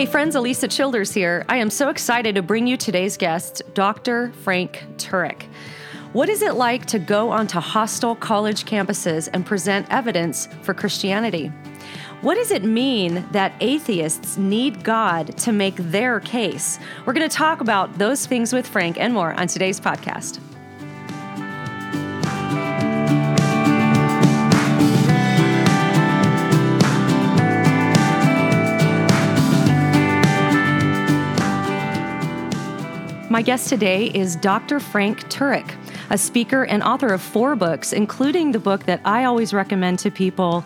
Hey friends, Alisa Childers here. I am so excited to bring you today's guest, Dr. Frank Turek. What is it like to go onto hostile college campuses and present evidence for Christianity? What does it mean that atheists need God to make their case? We're going to talk about those things with Frank and more on today's podcast. My guest today is Dr. Frank Turek, a speaker and author of four books, including the book that I always recommend to people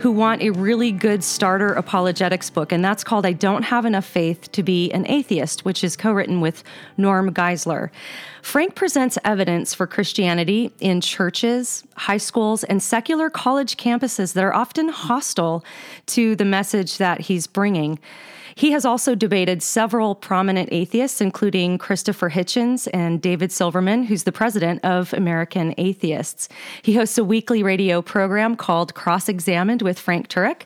who want a really good starter apologetics book, and that's called I Don't Have Enough Faith to Be an Atheist, which is co written with Norm Geisler. Frank presents evidence for Christianity in churches, high schools, and secular college campuses that are often hostile to the message that he's bringing. He has also debated several prominent atheists, including Christopher Hitchens and David Silverman, who's the president of American Atheists. He hosts a weekly radio program called Cross Examined with Frank Turek,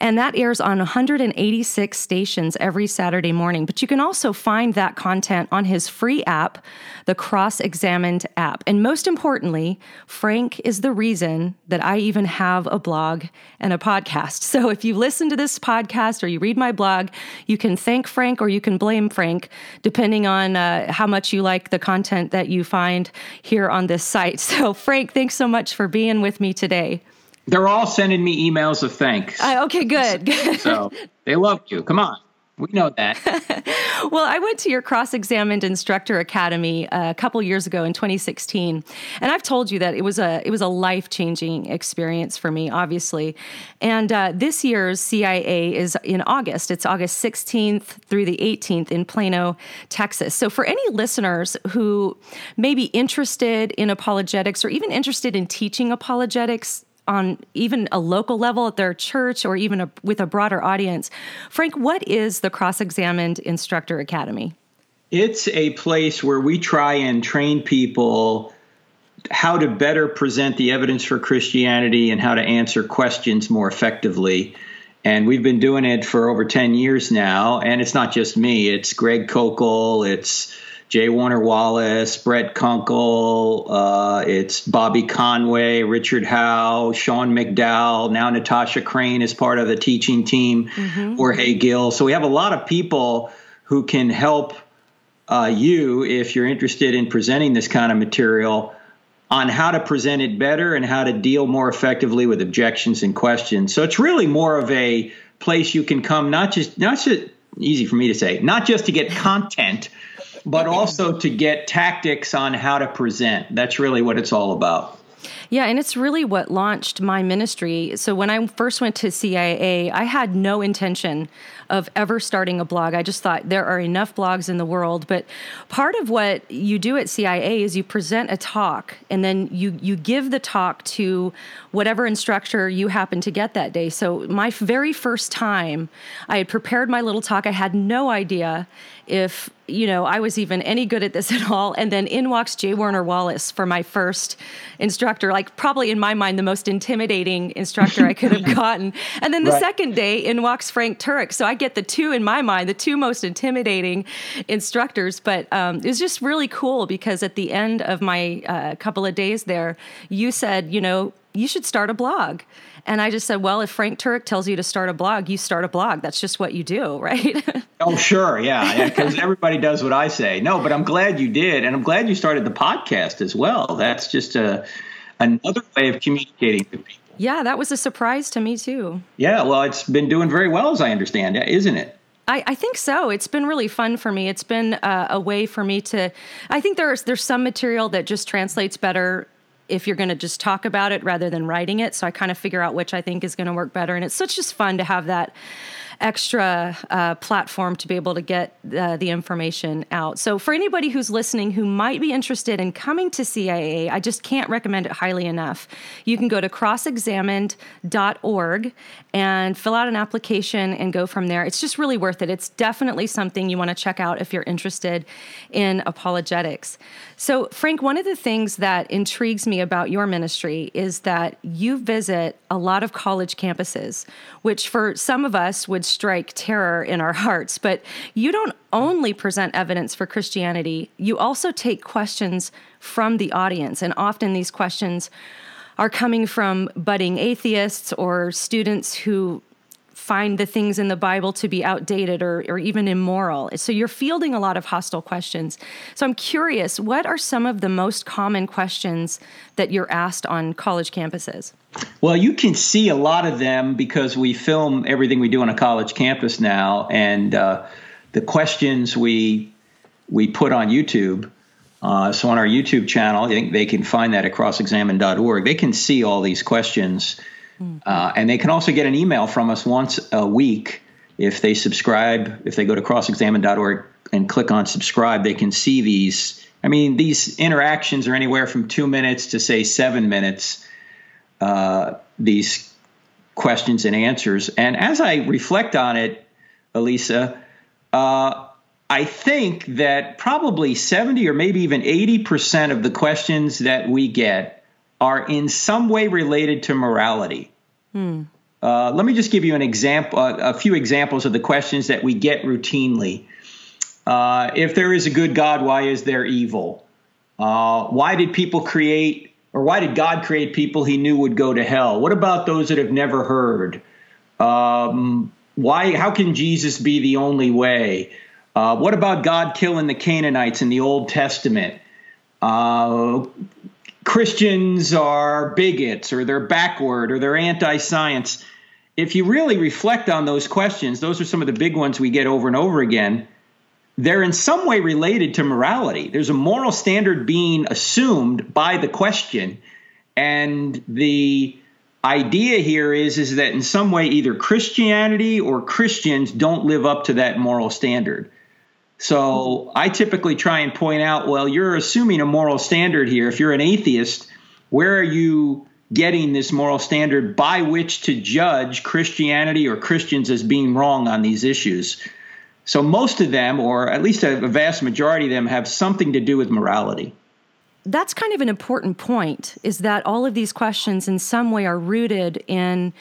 and that airs on 186 stations every Saturday morning. But you can also find that content on his free app, the Cross Examined app. And most importantly, Frank is the reason that I even have a blog and a podcast. So if you listen to this podcast or you read my blog, you can thank Frank or you can blame Frank, depending on uh, how much you like the content that you find here on this site. So, Frank, thanks so much for being with me today. They're all sending me emails of thanks. Uh, okay, good. so they love you. Come on. We know that. well, I went to your Cross Examined Instructor Academy uh, a couple years ago in 2016, and I've told you that it was a it was a life changing experience for me, obviously. And uh, this year's CIA is in August. It's August 16th through the 18th in Plano, Texas. So, for any listeners who may be interested in apologetics or even interested in teaching apologetics, on even a local level at their church or even a, with a broader audience. Frank, what is the Cross Examined Instructor Academy? It's a place where we try and train people how to better present the evidence for Christianity and how to answer questions more effectively. And we've been doing it for over 10 years now. And it's not just me, it's Greg Koukl, it's J. Warner Wallace, Brett Kunkle, uh, it's Bobby Conway, Richard Howe, Sean McDowell. Now Natasha Crain is part of the teaching team, mm-hmm. Jorge Gill. So we have a lot of people who can help uh, you if you're interested in presenting this kind of material on how to present it better and how to deal more effectively with objections and questions. So it's really more of a place you can come, not just not just easy for me to say, not just to get content but also to get tactics on how to present. That's really what it's all about. Yeah, and it's really what launched my ministry. So when I first went to CIA, I had no intention of ever starting a blog. I just thought there are enough blogs in the world. But part of what you do at CIA is you present a talk and then you you give the talk to whatever instructor you happen to get that day. So my very first time, I had prepared my little talk. I had no idea if you know I was even any good at this at all. And then in walks J. Warner Wallace for my first instructor, like probably in my mind the most intimidating instructor I could have gotten. And then the right. second day in walks Frank Turek. So I get the two in my mind, the two most intimidating instructors. But um, it was just really cool because at the end of my uh, couple of days there, you said, you know, you should start a blog. And I just said, well, if Frank Turek tells you to start a blog, you start a blog. That's just what you do, right? oh, sure. Yeah. Because yeah, everybody does what I say. No, but I'm glad you did. And I'm glad you started the podcast as well. That's just a, another way of communicating to people. Yeah, that was a surprise to me too. Yeah, well, it's been doing very well as I understand, isn't it? I, I, think so. It's been really fun for me. It's been uh, a way for me to. I think there's there's some material that just translates better if you're going to just talk about it rather than writing it. So I kind of figure out which I think is going to work better, and it's such just fun to have that extra uh, platform to be able to get uh, the information out. So, for anybody who's listening who might be interested in coming to CIA, I just can't recommend it highly enough. You can go to crossexamined.org and fill out an application and go from there. It's just really worth it. It's definitely something you want to check out if you're interested in apologetics. So, Frank, one of the things that intrigues me about your ministry is that you visit a lot of college campuses, which for some of us would strike terror in our hearts. But you don't only present evidence for Christianity, you also take questions from the audience. And often these questions are coming from budding atheists or students who find the things in the Bible to be outdated or, or even immoral. So you're fielding a lot of hostile questions. So I'm curious, what are some of the most common questions that you're asked on college campuses? Well, you can see a lot of them because we film everything we do on a college campus now, and uh, the questions we we put on YouTube. Uh, so on our YouTube channel, I think they can find that at crossexamined.org. They can see all these questions Mm-hmm. Uh, and they can also get an email from us once a week if they subscribe. If they go to crossexamined.org and click on subscribe, they can see these. I mean, these interactions are anywhere from two minutes to say seven minutes. Uh, these questions and answers. And as I reflect on it, Alisa, uh, I think that probably 70 or maybe even 80% of the questions that we get are in some way related to morality. Hmm. Uh, let me just give you an example, uh, a few examples of the questions that we get routinely. Uh, if there is a good God, why is there evil? Uh, why did people create, or why did God create people he knew would go to hell? What about those that have never heard? Um, why? How can Jesus be the only way? Uh, what about God killing the Canaanites in the Old Testament? Christians are bigots or they're backward or they're anti science. If you really reflect on those questions, those are some of the big ones we get over and over again. They're in some way related to morality. There's a moral standard being assumed by the question. And the idea here is, is that in some way, either Christianity or Christians don't live up to that moral standard. So I typically try and point out, well, you're assuming a moral standard here. If you're an atheist, where are you getting this moral standard by which to judge Christianity or Christians as being wrong on these issues? So most of them, or at least a, vast majority of them, have something to do with morality. That's kind of an important point, is that all of these questions in some way are rooted in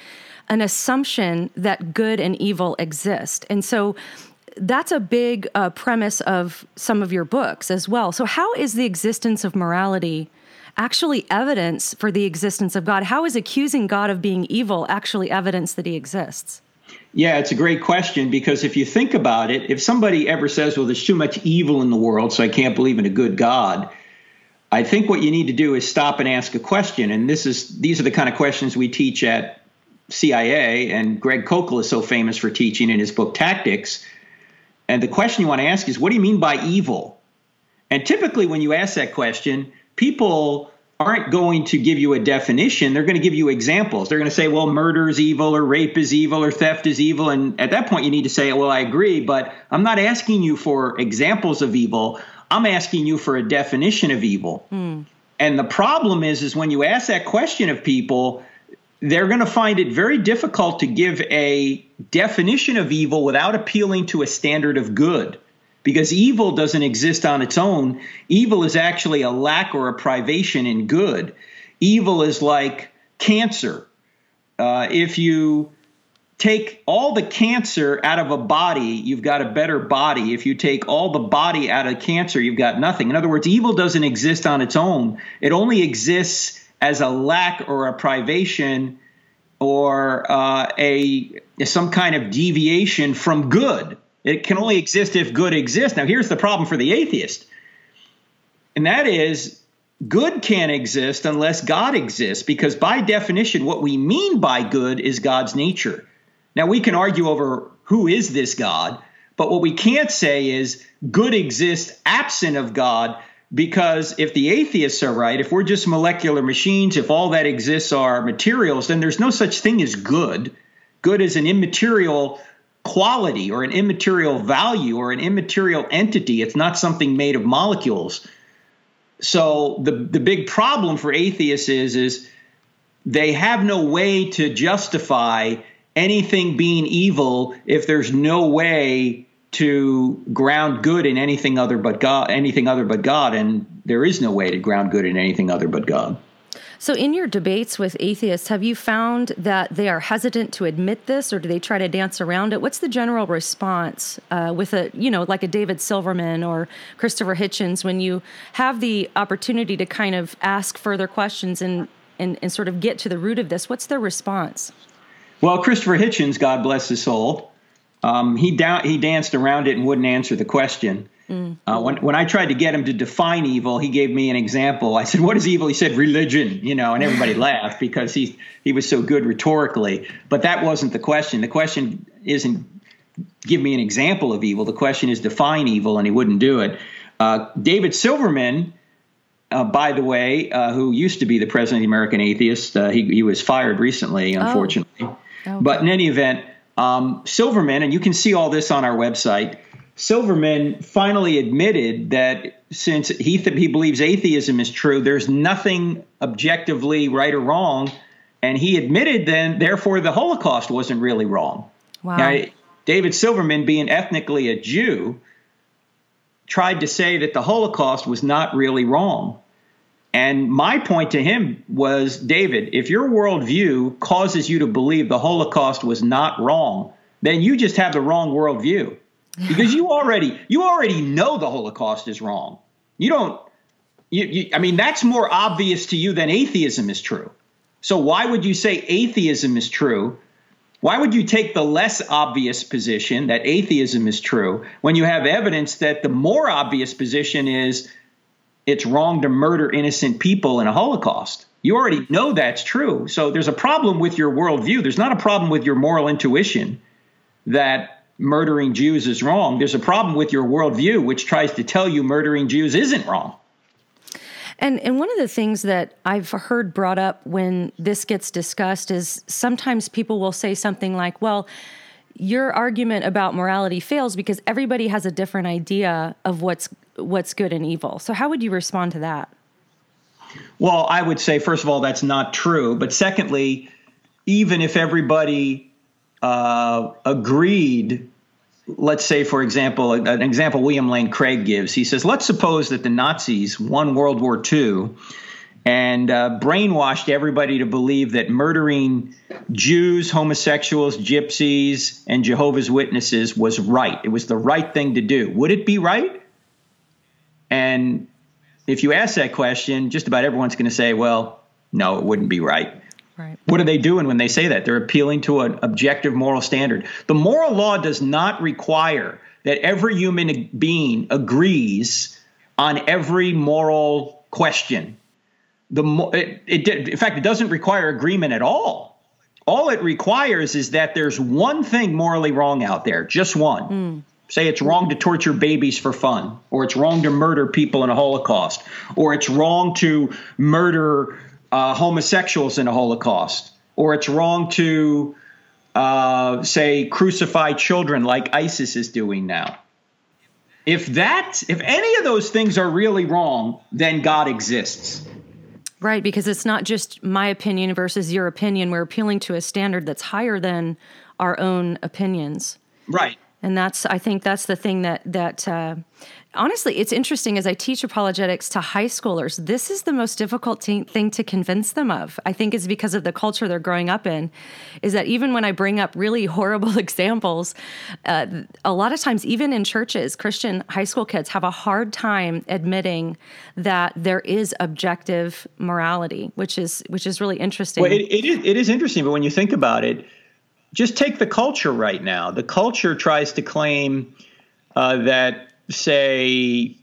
an assumption that good and evil exist. And so that's a big uh, premise of some of your books as well. So, how is the existence of morality actually evidence for the existence of God? How is accusing God of being evil actually evidence that he exists? Yeah, it's a great question because if you think about it, if somebody ever says, well, there's too much evil in the world, so I can't believe in a good God, I think what you need to do is stop and ask a question. And this is these are the kind of questions we teach at CIA, and Greg Koukl is so famous for teaching in his book Tactics and the question you want to ask is, what do you mean by evil? And typically, when you ask that question, people aren't going to give you a definition. They're going to give you examples. They're going to say, well, murder is evil, or rape is evil, or theft is evil. And at that point, you need to say, well, I agree, but I'm not asking you for examples of evil. I'm asking you for a definition of evil. Mm. And the problem is, is when you ask that question of people, they're going to find it very difficult to give a definition of evil without appealing to a standard of good. Because evil doesn't exist on its own. Evil is actually a lack or a privation in good. Evil is like cancer. Uh, if you take all the cancer out of a body, you've got a better body. If you take all the body out of cancer, you've got nothing. In other words, evil doesn't exist on its own, it only exists as a lack or a privation or uh, a some kind of deviation from good. It can only exist if good exists. Now, here's the problem for the atheist, and that is good can't exist unless God exists, because by definition, what we mean by good is God's nature. Now, we can argue over who is this God, But what we can't say is good exists absent of God, because if the atheists are right, if we're just molecular machines, if all that exists are materials, then there's no such thing as good. Good is an immaterial quality or an immaterial value or an immaterial entity. It's not something made of molecules. So the the big problem for atheists is is they have no way to justify anything being evil if there's no way to ground good in anything other but God, anything other but God, and there is no way to ground good in anything other but God. So, in your debates with atheists, have you found that they are hesitant to admit this, or do they try to dance around it? What's the general response uh, with a, you know, like a David Silverman or Christopher Hitchens, when you have the opportunity to kind of ask further questions and and, and sort of get to the root of this? What's their response? Well, Christopher Hitchens, God bless his soul, um, he da- he danced around it and wouldn't answer the question. Mm. Uh, when when I tried to get him to define evil, he gave me an example. I said, "What is evil?" He said, "Religion." You know, and everybody laughed because he he was so good rhetorically. But that wasn't the question. The question isn't give me an example of evil. The question is define evil, and he wouldn't do it. Uh, David Silverman, uh, by the way, uh, who used to be the president of the American Atheists, uh, he he was fired recently, oh. unfortunately. Oh. Okay. But in any event. Um, Silverman, and you can see all this on our website. Silverman finally admitted that since he th- he believes atheism is true, there's nothing objectively right or wrong, and he admitted then therefore the Holocaust wasn't really wrong. Wow. Now, David Silverman, being ethnically a Jew, tried to say that the Holocaust was not really wrong. And my point to him was David, if your worldview causes you to believe the Holocaust was not wrong, then you just have the wrong worldview. Because you already you already know the Holocaust is wrong. You don't you, you, I mean that's more obvious to you than atheism is true. So why would you say atheism is true? Why would you take the less obvious position that atheism is true when you have evidence that the more obvious position is it's wrong to murder innocent people in a Holocaust. You already know that's true. So there's a problem with your worldview. There's not a problem with your moral intuition that murdering Jews is wrong. There's a problem with your worldview, which tries to tell you murdering Jews isn't wrong. And and one of the things that I've heard brought up when this gets discussed is sometimes people will say something like, "Well, your argument about morality fails because everybody has a different idea of what's what's good and evil. So, how would you respond to that? Well, I would say, first of all, that's not true. But secondly, even if everybody uh, agreed, let's say, for example, an example William Lane Craig gives, he says, let's suppose that the Nazis won World War II and uh, brainwashed everybody to believe that murdering Jews, homosexuals, gypsies, and Jehovah's Witnesses was right. It was the right thing to do. Would it be right? And if you ask that question, just about everyone's going to say, well, no, it wouldn't be right. Right. What are they doing when they say that? They're appealing to an objective moral standard. The moral law does not require that every human being agrees on every moral question. The more it, it, in fact, it doesn't require agreement at all. All it requires is that there's one thing morally wrong out there, just one. Mm say it's wrong to torture babies for fun, or it's wrong to murder people in a Holocaust, or it's wrong to murder uh, homosexuals in a Holocaust, or it's wrong to, uh, say, crucify children like ISIS is doing now. If that, if any of those things are really wrong, then God exists. Right, because it's not just my opinion versus your opinion. We're appealing to a standard that's higher than our own opinions. Right and that's i think that's the thing that that uh, honestly it's interesting as i teach apologetics to high schoolers this is the most difficult t- thing to convince them of i think it's because of the culture they're growing up in is that even when i bring up really horrible examples uh, a lot of times even in churches christian high school kids have a hard time admitting that there is objective morality which is which is really interesting. Well, it, it, is, it is interesting but when you think about it just take the culture right now. The culture tries to claim uh, that, say,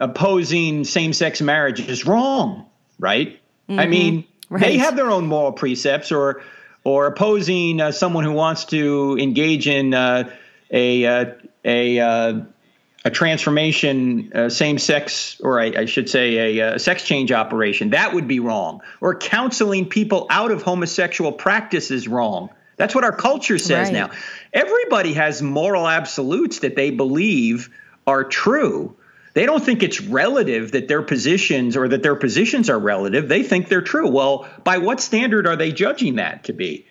opposing same sex marriage is wrong, right? Mm-hmm. I mean, right. they have their own moral precepts, or or opposing uh, someone who wants to engage in uh, a uh, a uh, a transformation, uh, same sex, or I, I should say a, a, sex change operation. That would be wrong. Or counseling people out of homosexual practice is wrong. That's what our culture says right. now. Everybody has moral absolutes that they believe are true. They don't think it's relative that their positions or that their positions are relative. They think they're true. Well, by what standard are they judging that to be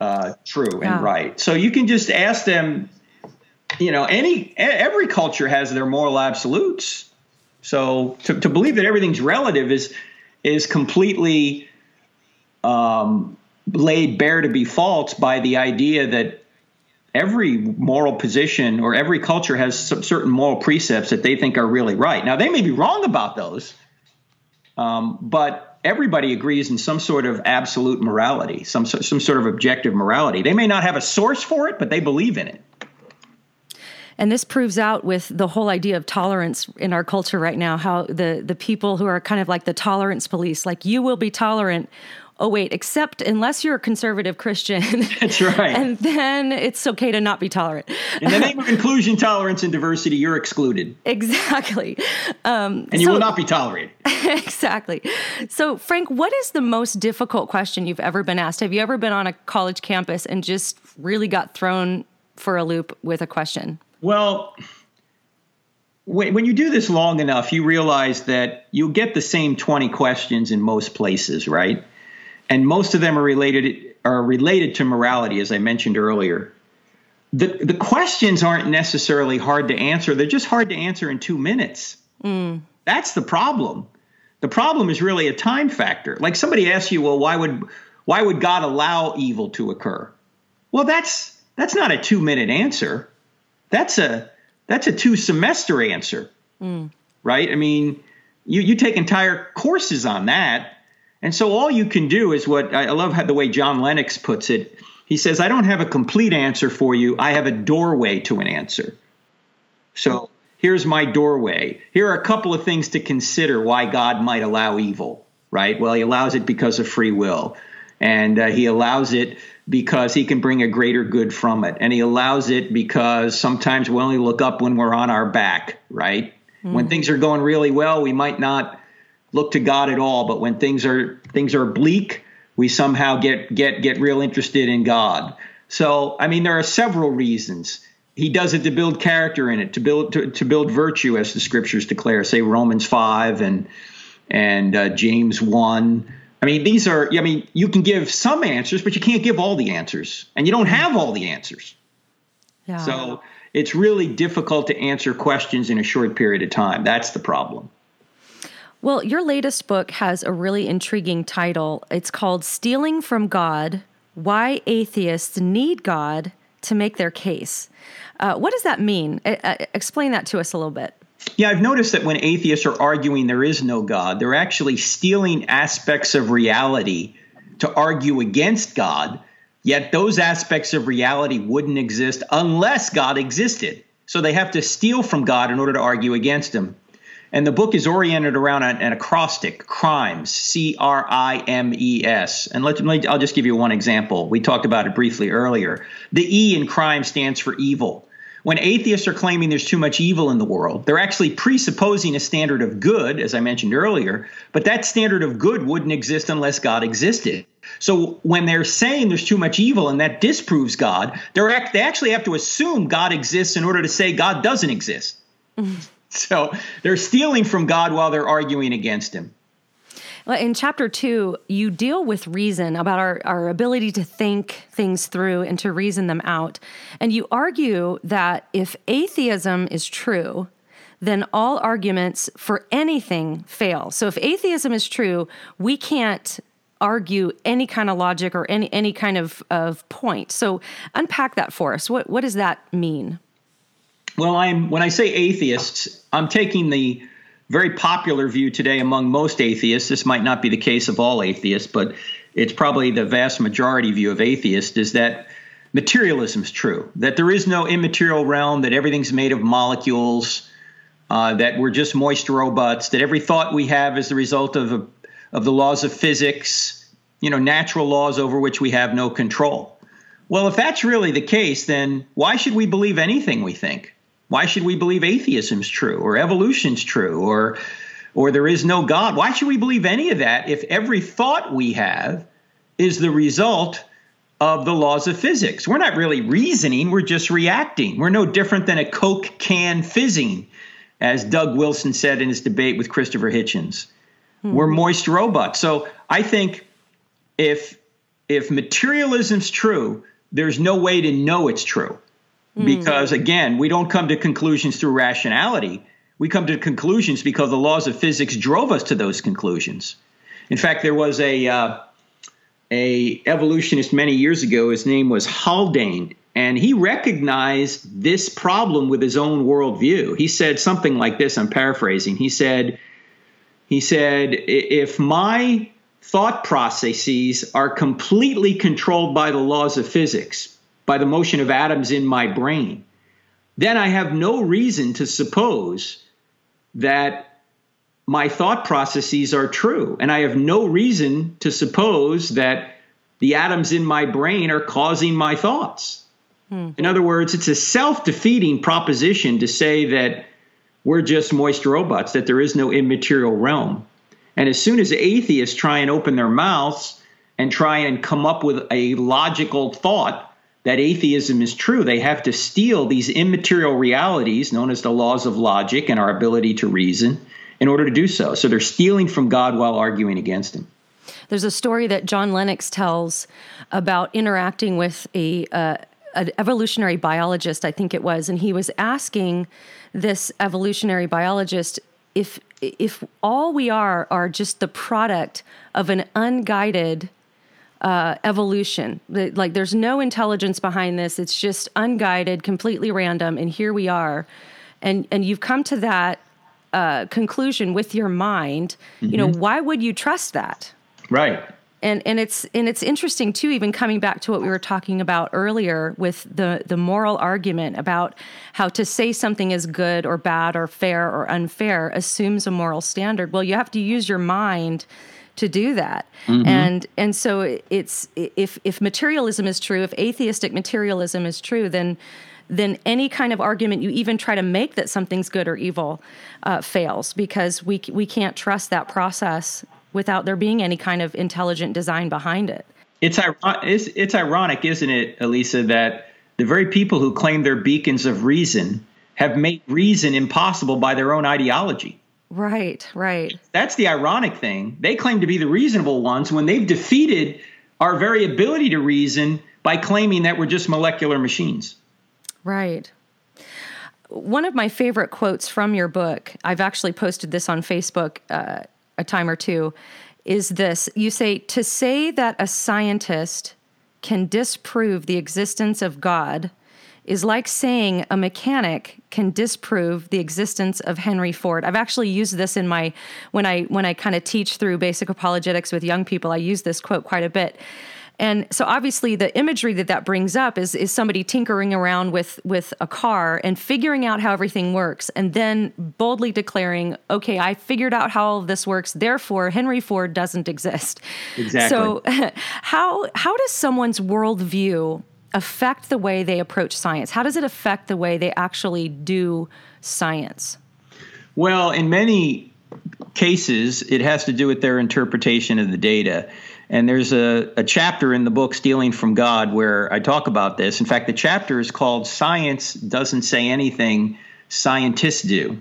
uh, true yeah. and right? So you can just ask them you know, any every culture has their moral absolutes. So to, to believe that everything's relative is is completely um, laid bare to be false by the idea that every moral position or every culture has some certain moral precepts that they think are really right. Now they may be wrong about those, um, but everybody agrees in some sort of absolute morality, some some sort of objective morality. They may not have a source for it, but they believe in it. And this proves out with the whole idea of tolerance in our culture right now, how the, the people who are kind of like the tolerance police, like you will be tolerant oh wait except unless you're a conservative christian. That's right. And then it's okay to not be tolerant. In the name of inclusion tolerance and diversity you're excluded. Exactly. Um, and you so, will not be tolerated. Exactly. So frank what is the most difficult question you've ever been asked? Have you ever been on a college campus and just really got thrown for a loop with a question? Well, when, you do this long enough, you realize that you get the same 20 questions in most places, right? And most of them are related are related to morality, as I mentioned earlier. The the questions aren't necessarily hard to answer; they're just hard to answer in two minutes. Mm. That's the problem. The problem is really a time factor. Like somebody asks you, "Well, why would why would God allow evil to occur?" Well, that's that's not a two minute answer that's a that's a two semester answer, mm. right? I mean, you you take entire courses on that, and so all you can do is what I love how the way John Lennox puts it. He says, "I don't have a complete answer for you. I have a doorway to an answer." So here's my doorway. Here are a couple of things to consider why God might allow evil. Right? Well, He allows it because of free will, and uh, He allows it because he can bring a greater good from it. And he allows it because sometimes we only look up when we're on our back, right? Mm-hmm. When things are going really well, we might not look to God at all, but when things are things are bleak, we somehow get get get real interested in God. So, I mean, there are several reasons. He does it to build character in it, to build to, to build virtue, as the scriptures declare, say Romans five and and uh, James one. I mean, these are, I mean, you can give some answers, but you can't give all the answers, and you don't have all the answers. Yeah. So it's really difficult to answer questions in a short period of time. That's the problem. Well, your latest book has a really intriguing title. It's called Stealing from God Why Atheists Need God to Make Their Case. Uh, what does that mean? Uh, explain that to us a little bit. Yeah, I've noticed that when atheists are arguing there is no God, they're actually stealing aspects of reality to argue against God, yet those aspects of reality wouldn't exist unless God existed. So they have to steal from God in order to argue against him. And the book is oriented around an, an acrostic, crimes, C R I M E S. And let, let, I'll just give you one example. We talked about it briefly earlier. The E in crime stands for evil when atheists are claiming there's too much evil in the world, they're actually presupposing a standard of good, as I mentioned earlier, but that standard of good wouldn't exist unless God existed. So when they're saying there's too much evil and that disproves God, they actually have to assume God exists in order to say God doesn't exist. So they're stealing from God while they're arguing against him. In chapter two, you deal with reason about our, our ability to think things through and to reason them out. And you argue that if atheism is true, then all arguments for anything fail. So if atheism is true, we can't argue any kind of logic or any any kind of, of point. So unpack that for us. What what does that mean? Well, I'm when I say atheists, I'm taking the very popular view today among most atheists. This might not be the case of all atheists, but it's probably the vast majority view of atheists is that materialism is true, that there is no immaterial realm, that everything's made of molecules, uh, that we're just moist robots, that every thought we have is the result of, a, of the laws of physics, you know, natural laws over which we have no control. Well, if that's really the case, then why should we believe anything we think? Why should we believe atheism's true or evolution's true or or there is no God? Why should we believe any of that if every thought we have is the result of the laws of physics? We're not really reasoning, we're just reacting. We're no different than a Coke can fizzing, as Doug Wilson said in his debate with Christopher Hitchens. Hmm. We're moist robots. So I think if if materialism's true, there's no way to know it's true. Mm. Because again, we don't come to conclusions through rationality. We come to conclusions because the laws of physics drove us to those conclusions. In fact, there was a uh, a evolutionist many years ago. His name was Haldane, and he recognized this problem with his own worldview. He said something like this. I'm paraphrasing. He said, he said, if my thought processes are completely controlled by the laws of physics, by the motion of atoms in my brain, then I have no reason to suppose that my thought processes are true. And I have no reason to suppose that the atoms in my brain are causing my thoughts. Hmm. In other words, it's a self defeating proposition to say that we're just moist robots, that there is no immaterial realm. And as soon as atheists try and open their mouths and try and come up with a logical thought that atheism is true, they have to steal these immaterial realities known as the laws of logic and our ability to reason in order to do so. So they're stealing from God while arguing against him. There's a story that John Lennox tells about interacting with a uh, an evolutionary biologist, I think it was, and he was asking this evolutionary biologist if if all we are are just the product of an unguided uh, evolution, like there's no intelligence behind this, it's just unguided, completely random, and here we are, and and you've come to that uh, conclusion with your mind. Mm-hmm. You know, mm-hmm. why would you trust that? Right and and it's and it's interesting too even coming back to what we were talking about earlier with the the moral argument about how to say something is good or bad or fair or unfair assumes a moral standard well you have to use your mind to do that mm-hmm. and and so it's if if materialism is true if atheistic materialism is true then then any kind of argument you even try to make that something's good or evil uh, fails because we we can't trust that process without there being any kind of intelligent design behind it. It's, it's, it's ironic, isn't it, Alisa, that the very people who claim they're beacons of reason have made reason impossible by their own ideology. Right, right. That's the ironic thing. They claim to be the reasonable ones when they've defeated our very ability to reason by claiming that we're just molecular machines. Right. One of my favorite quotes from your book, I've actually posted this on Facebook. Uh, a time or two is this you say to say that a scientist can disprove the existence of God is like saying a mechanic can disprove the existence of Henry Ford. I've actually used this in my when I when I kind of teach through basic apologetics with young people. I use this quote quite a bit. And so obviously the imagery that that brings up is is somebody tinkering around with with a car and figuring out how everything works and then boldly declaring, "Okay, I figured out how all this works. Therefore, Henry Ford doesn't exist." Exactly. So how how does someone's worldview affect the way they approach science? How does it affect the way they actually do science? Well, in many cases, it has to do with their interpretation of the data. And there's a, a chapter in the book, Stealing from God, where I talk about this. In fact, the chapter is called Science Doesn't Say Anything, Scientists Do.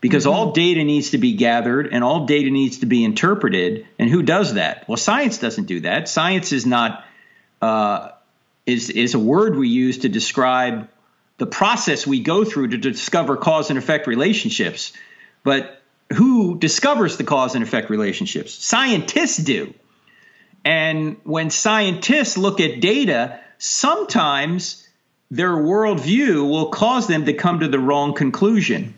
Because mm-hmm. all data needs to be gathered and all data needs to be interpreted. And who does that? Well, science doesn't do that. Science is not uh, is is a word we use to describe the process we go through to discover cause and effect relationships. But who discovers the cause and effect relationships? Scientists do. And when scientists look at data, sometimes their worldview will cause them to come to the wrong conclusion.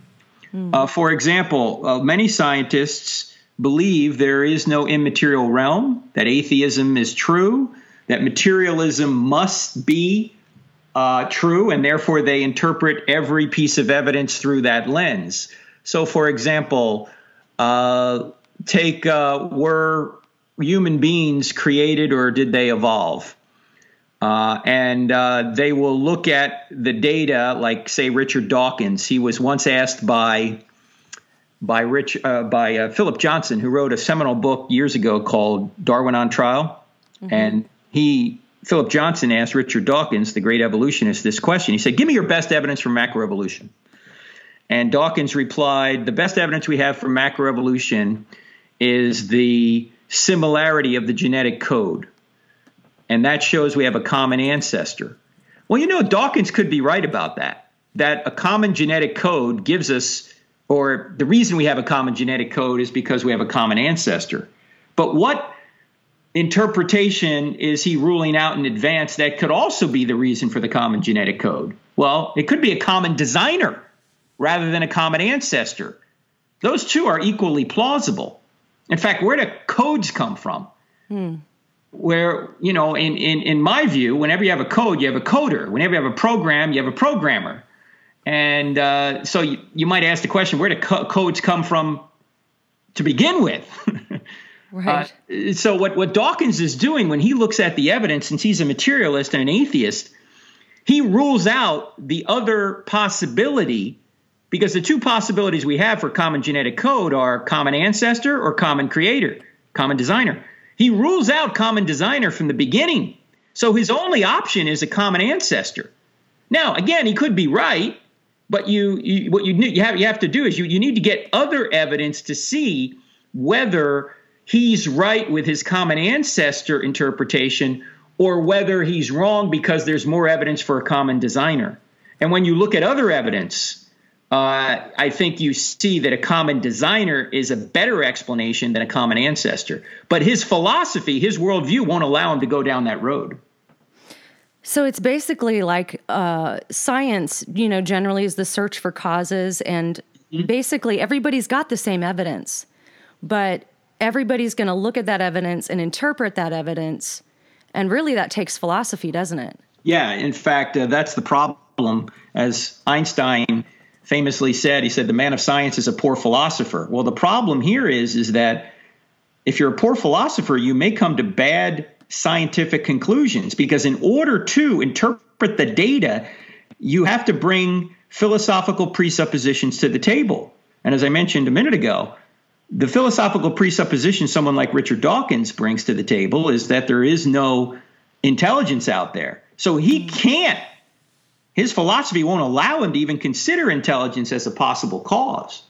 Mm. Uh, for example, uh, many scientists believe there is no immaterial realm, that atheism is true, that materialism must be uh, true, and therefore they interpret every piece of evidence through that lens. So, for example, uh, take uh, were human beings created or did they evolve? Uh, and uh, they will look at the data, like say Richard Dawkins. He was once asked by by Rich uh, by uh, Philip Johnson, who wrote a seminal book years ago called Darwin on Trial, mm-hmm. and he Philip Johnson asked Richard Dawkins, the great evolutionist, this question. He said, "Give me your best evidence for macroevolution." And Dawkins replied, "The best evidence we have for macroevolution is the similarity of the genetic code." and that shows we have a common ancestor. Well, you know, Dawkins could be right about that, that a common genetic code gives us, or the reason we have a common genetic code is because we have a common ancestor. But what interpretation is he ruling out in advance that could also be the reason for the common genetic code? Well, it could be a common designer rather than a common ancestor. Those two are equally plausible. In fact, where do codes come from? Hmm where you know in, in in my view whenever you have a code you have a coder whenever you have a program you have a programmer and uh, so you, you, might ask the question where do co- codes come from to begin with right uh, so what, what dawkins is doing when he looks at the evidence since he's a materialist and an atheist he rules out the other possibility because the two possibilities we have for common genetic code are common ancestor or common creator common designer he rules out common designer from the beginning. So his only option is a common ancestor. Now, again, he could be right, but you, you what you, you have you have to do is you, you need to get other evidence to see whether he's right with his common ancestor interpretation or whether he's wrong because there's more evidence for a common designer. And when you look at other evidence, uh, I think you see that a common designer is a better explanation than a common ancestor. But his philosophy, his worldview won't allow him to go down that road. So it's basically like uh, science, you know, generally is the search for causes, and mm-hmm. basically everybody's got the same evidence, but everybody's going to look at that evidence and interpret that evidence. And really, that takes philosophy, doesn't it? Yeah. In fact, uh, that's the problem. As Einstein famously said, he said, the man of science is a poor philosopher. Well, the problem here is, is that if you're a poor philosopher, you may come to bad scientific conclusions because in order to interpret the data, you have to bring philosophical presuppositions to the table. And as I mentioned a minute ago, the philosophical presupposition someone like Richard Dawkins brings to the table is that there is no intelligence out there. So he can't his philosophy won't allow him to even consider intelligence as a possible cause.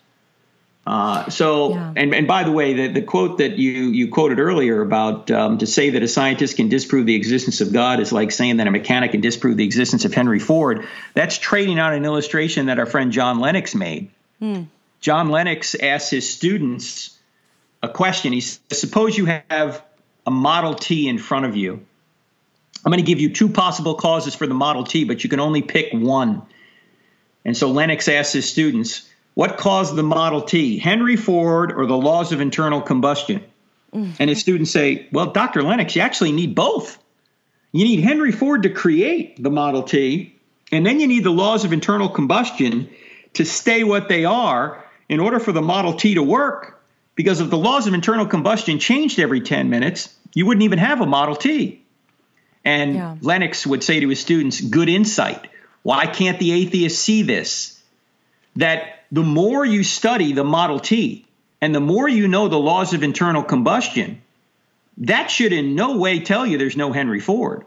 Uh, so, yeah. and, and by the way, the, the quote that you, you quoted earlier about um, to say that a scientist can disprove the existence of God is like saying that a mechanic can disprove the existence of Henry Ford. That's trading on an illustration that our friend John Lennox made. Hmm. John Lennox asks his students a question. He says, Suppose you have a Model T in front of you I'm going to give you two possible causes for the Model T, but you can only pick one. And so Lennox asks his students, what caused the Model T, Henry Ford or the laws of internal combustion? Mm-hmm. And his students say, well, Dr. Lennox, you actually need both. You need Henry Ford to create the Model T, and then you need the laws of internal combustion to stay what they are in order for the Model T to work. Because if the laws of internal combustion changed every 10 minutes, you wouldn't even have a Model T. And yeah. Lennox would say to his students, good insight. Why can't the atheist see this? That the more you study the Model T and the more you know the laws of internal combustion, that should in no way tell you there's no Henry Ford.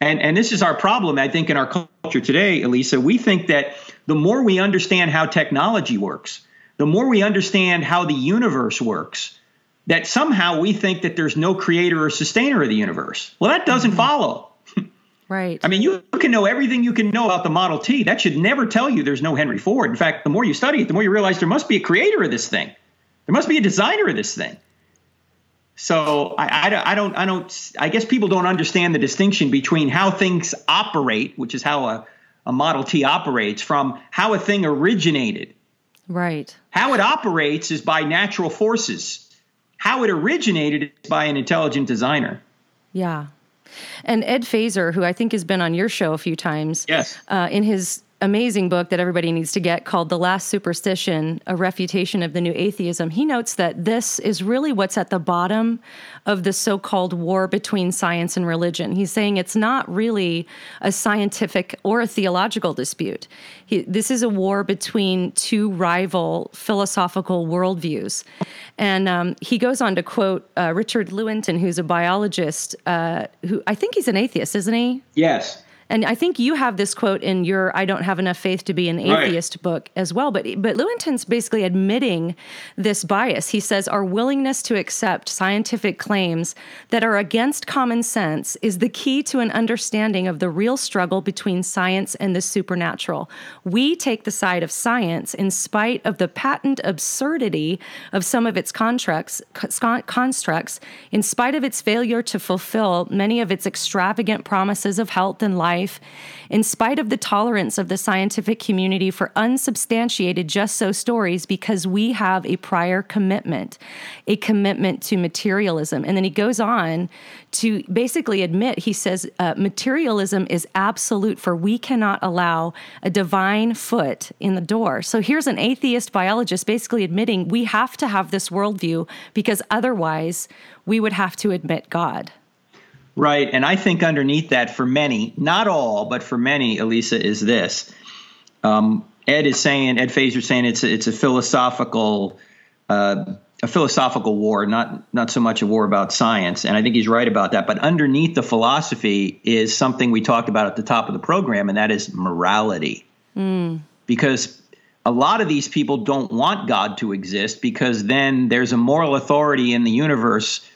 And, and this is our problem, I think, in our culture today, Alisa. We think that the more we understand how technology works, the more we understand how the universe works, that somehow we think that there's no creator or sustainer of the universe. Well, that doesn't mm-hmm. follow. Right. I mean, you can know everything you can know about the Model T. That should never tell you there's no Henry Ford. In fact, the more you study it, the more you realize there must be a creator of this thing. There must be a designer of this thing. So I, I, I, don't I don't I guess people don't understand the distinction between how things operate, which is how a, a Model T operates, from how a thing originated. Right. How it operates is by natural forces how it originated is by an intelligent designer. Yeah. And Ed Feser, who I think has been on your show a few times, yes, uh, in his amazing book that everybody needs to get called The Last Superstition A Refutation of the New Atheism, he notes that this is really what's at the bottom of the so called war between science and religion. He's saying it's not really a scientific or a theological dispute. He, this is a war between two rival philosophical worldviews. And um, he goes on to quote uh, Richard Lewontin, who's a biologist, uh, who I think he's an atheist, isn't he? Yes. And I think you have this quote in your "I don't have enough faith to be an atheist" right. book as well. But but Lewontin's basically admitting this bias. He says our willingness to accept scientific claims that are against common sense is the key to an understanding of the real struggle between science and the supernatural. We take the side of science in spite of the patent absurdity of some of its contracts, constructs, in spite of its failure to fulfill many of its extravagant promises of health and life life, in spite of the tolerance of the scientific community for unsubstantiated just so stories, because we have a prior commitment, a commitment to materialism. And then he goes on to basically admit, he says, uh, materialism is absolute, for we cannot allow a divine foot in the door. So here's an atheist biologist basically admitting we have to have this worldview because otherwise we would have to admit God. Right. And I think underneath that, for many, not all, but for many, Alisa, is this. Um, Ed is saying, Ed Feser saying it's a, it's a philosophical, uh, a philosophical war, not not so much a war about science. And I think he's right about that. But underneath the philosophy is something we talked about at the top of the program, and that is morality. Mm. Because a lot of these people don't want God to exist because then there's a moral authority in the universe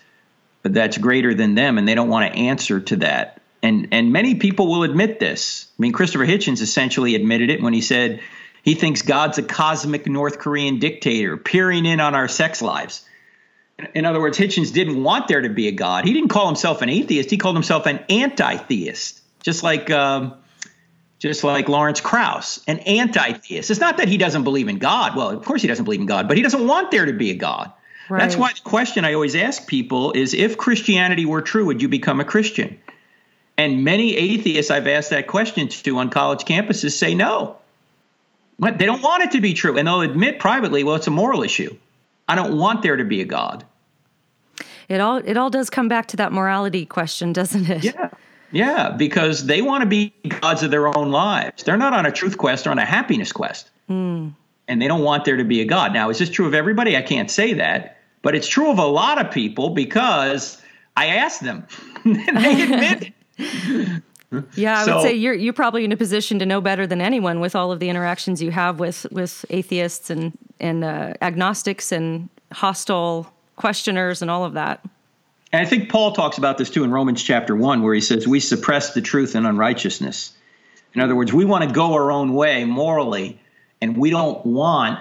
that's greater than them, and they don't want to answer to that. And and many people will admit this. I mean, Christopher Hitchens essentially admitted it when he said he thinks God's a cosmic North Korean dictator peering in on our sex lives. In other words, Hitchens didn't want there to be a God. He didn't call himself an atheist. He called himself an anti-theist, just like um, just like Lawrence Krauss, an anti-theist. It's not that he doesn't believe in God. Well, of course he doesn't believe in God, but he doesn't want there to be a God. Right. That's why the question I always ask people is if Christianity were true, would you become a Christian? And many atheists I've asked that question to on college campuses say no. But they don't want it to be true. And they'll admit privately, well, it's a moral issue. I don't want there to be a God. It all it all does come back to that morality question, doesn't it? Yeah. Yeah, because they want to be gods of their own lives. They're not on a truth quest, they're on a happiness quest. Mm. And they don't want there to be a God. Now, is this true of everybody? I can't say that. But it's true of a lot of people because I asked them. they admit. Yeah, I so, would say you're you're probably in a position to know better than anyone with all of the interactions you have with with atheists and and uh, agnostics and hostile questioners and all of that. And I think Paul talks about this too in Romans chapter one, where he says we suppress the truth and unrighteousness. In other words, we want to go our own way morally, and we don't want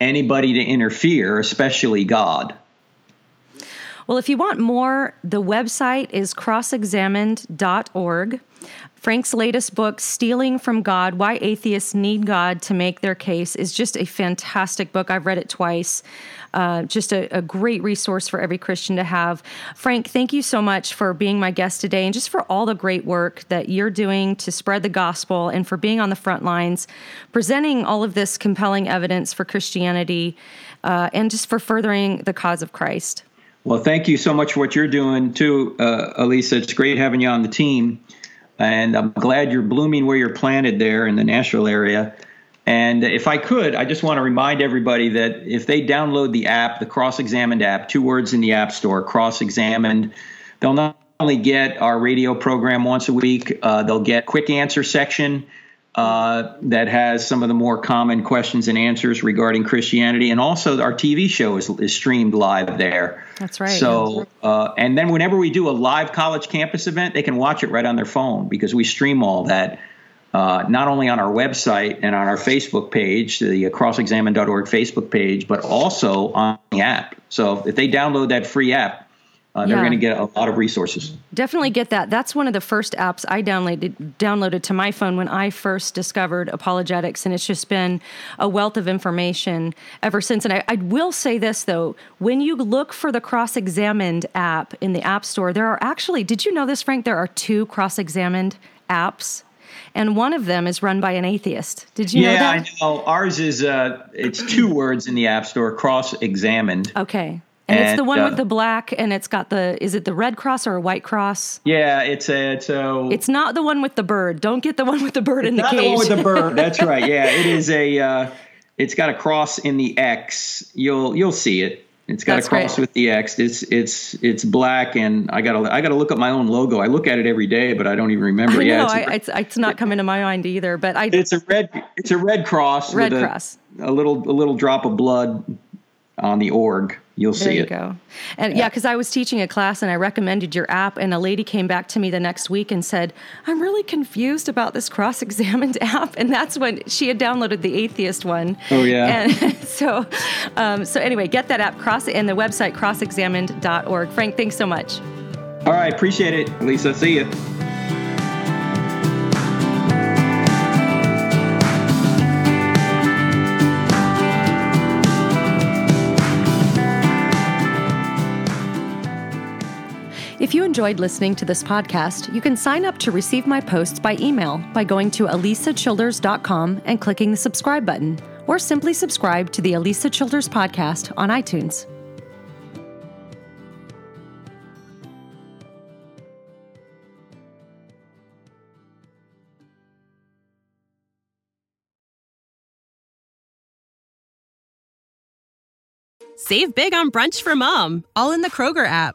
anybody to interfere, especially God. Well, if you want more, the website is crossexamined.org. Frank's latest book, Stealing from God Why Atheists Need God to Make Their Case, is just a fantastic book. I've read it twice. Uh, just a, a, great resource for every Christian to have. Frank, thank you so much for being my guest today and just for all the great work that you're doing to spread the gospel and for being on the front lines, presenting all of this compelling evidence for Christianity, uh, and just for furthering the cause of Christ. Well, thank you so much for what you're doing too, uh, Alisa. It's great having you on the team. And I'm glad you're blooming where you're planted there in the Nashville area. And if I could, I just want to remind everybody that if they download the app, the Cross Examined app, two words in the App Store, Cross Examined, they'll not only get our radio program once a week, uh, they'll get quick answer section uh, that has some of the more common questions and answers regarding Christianity, and also our TV show is, is streamed live there. That's right. So, uh, and then whenever we do a live college campus event, they can watch it right on their phone because we stream all that. Uh, not only on our website and on our Facebook page, the crossexamined.org Facebook page, but also on the app. So if they download that free app, uh, they're yeah. going to get a lot of resources. Definitely get that. That's one of the first apps I downloaded downloaded to my phone when I first discovered apologetics, and it's just been a wealth of information ever since. And I, I will say this though: when you look for the Cross Examined app in the App Store, there are actually. Did you know this, Frank? There are two Cross Examined apps. and one of them is run by an atheist. Did you yeah, know that? Yeah, I know. Ours is uh, it's two words in the App Store: cross-examined. Okay. And, it's the one uh, with the black, and it's got the. Is it the red cross or a white cross? Yeah, it's a it's a It's not the one with the bird. Don't get the one with the bird in the not cage. the one with the bird. That's right. Yeah, it is a. Uh, it's got a cross in the X. You'll you'll see it. It's got That's a cross great. with the X. It's it's it's black, and I gotta I gotta look up my own logo. I look at it every day, but I don't even remember. I yeah, know, it's, a- I, it's, it's not coming to my mind either, but I it's a red it's a red cross. Red with a, cross. A little a little drop of blood on the org. You'll There see you it. go. And yeah, because I was teaching a class and I recommended your app, and a lady came back to me the next week and said, "I'm really confused about this cross-examined app." And that's when she had downloaded the atheist one. Oh, yeah. And so, um, so anyway, get that app cross and the website crossexamined.org. Frank, thanks so much. All right, appreciate it, Lisa. See you. If you enjoyed listening to this podcast, you can sign up to receive my posts by email by going to alisachilders.com and clicking the subscribe button, or simply subscribe to the Alisa Childers podcast on iTunes. Save big on brunch for mom, all in the Kroger app.